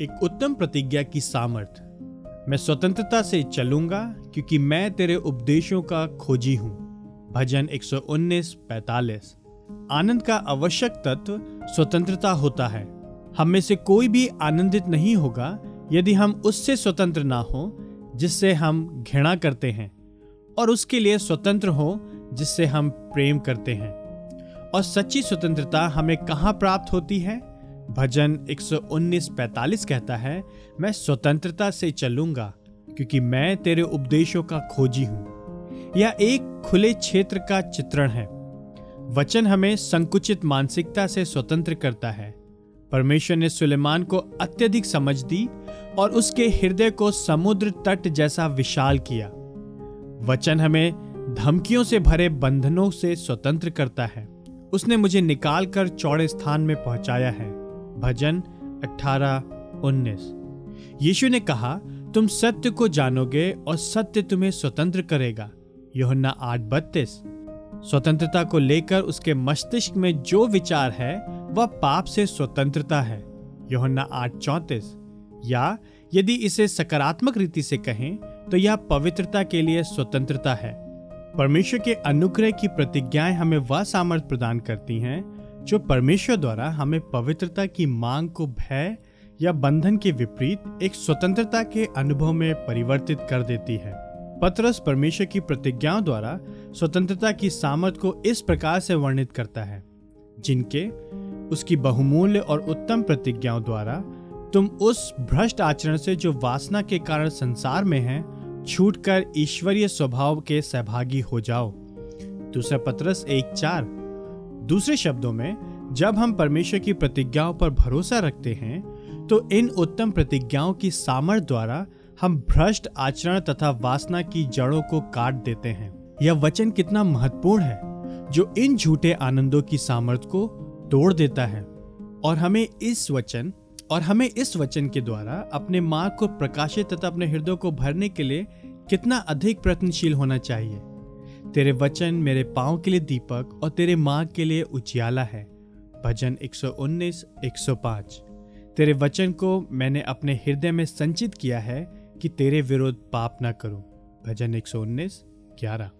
एक उत्तम प्रतिज्ञा की सामर्थ। मैं स्वतंत्रता से चलूँगा क्योंकि मैं तेरे उपदेशों का खोजी हूँ। भजन 119 45 आनंद का आवश्यक तत्व स्वतंत्रता होता है। हम में से कोई भी आनंदित नहीं होगा यदि हम उससे स्वतंत्र ना हो, जिससे हम घृणा करते हैं, और उसके लिए स्वतंत्र हो, जिससे हम प्रेम करते हैं। और सच्ची स्वतंत्रता हमें कहाँ प्राप्त होती है? भजन 119:45 कहता है, मैं स्वतंत्रता से चलूँगा, क्योंकि मैं तेरे उपदेशों का खोजी हूँ। यह एक खुले क्षेत्र का चित्रण है। वचन हमें संकुचित मानसिकता से स्वतंत्र करता है। परमेश्वर ने सुलेमान को अत्यधिक समझ दी और उसके हृदय को समुद्र तट जैसा विशाल किया। वचन हमें धमकियों से भरे बंधनों से स्वतंत्र करता है। उसने मुझे निकालकर चौड़े स्थान में पहुँचाया है। भजन 18 19 यीशु ने कहा, तुम सत्य को जानोगे और सत्य तुम्हें स्वतंत्र करेगा। योहन्ना आठ बत्तीस। स्वतंत्रता को लेकर उसके मस्तिष्क में जो विचार है, वह पाप से स्वतंत्रता है। योहन्ना आठ चौतीस। या, यदि इसे सकारात्मक रीति से कहें तो यह पवित्रता के लिए स्वतंत्रता है। परमेश्वर के अनुग्रह की प्रतिज्ञाएँ हमें वह सामर्थ्य प्रदान करती हैं जो परमेश्वर द्वारा हमें पवित्रता की मांग को भय या बंधन के विपरीत एक स्वतंत्रता के अनुभव में परिवर्तित कर देती है। पत्रस परमेश्वर की प्रतिज्ञाओं द्वारा स्वतंत्रता की सामर्थ को इस प्रकार से वर्णित करता है, जिनके उसकी बहुमूल्य और उत्तम प्रतिज्ञाओं द्वारा तुम उस भ्रष्ट आचरण से जो वासना के कारण संसार में है, छूटकर ईश्वरीय स्वभाव के सहभागी हो जाओ। दूसरा पत्रस एक चार। दूसरे शब्दों में, जब हम परमेश्वर की प्रतिज्ञाओं पर भरोसा रखते हैं तो इन उत्तम प्रतिज्ञाओं की सामर्थ्य द्वारा हम भ्रष्ट आचरण तथा वासना की जड़ों को काट देते हैं। यह वचन कितना महत्वपूर्ण है, जो इन झूठे आनंदों की सामर्थ्य को तोड़ देता है। और हमें इस वचन, और हमें इस वचन के द्वारा अपने मार्ग को प्रकाशित तथा अपने हृदय को भरने के लिए कितना अधिक प्रयत्नशील होना चाहिए। तेरे वचन मेरे पाँव के लिए दीपक और तेरे मार्ग के लिए उजियाला है। भजन 119 105 तेरे वचन को मैंने अपने हृदय में संचित किया है कि तेरे विरोध पाप ना करूँ। भजन 119 11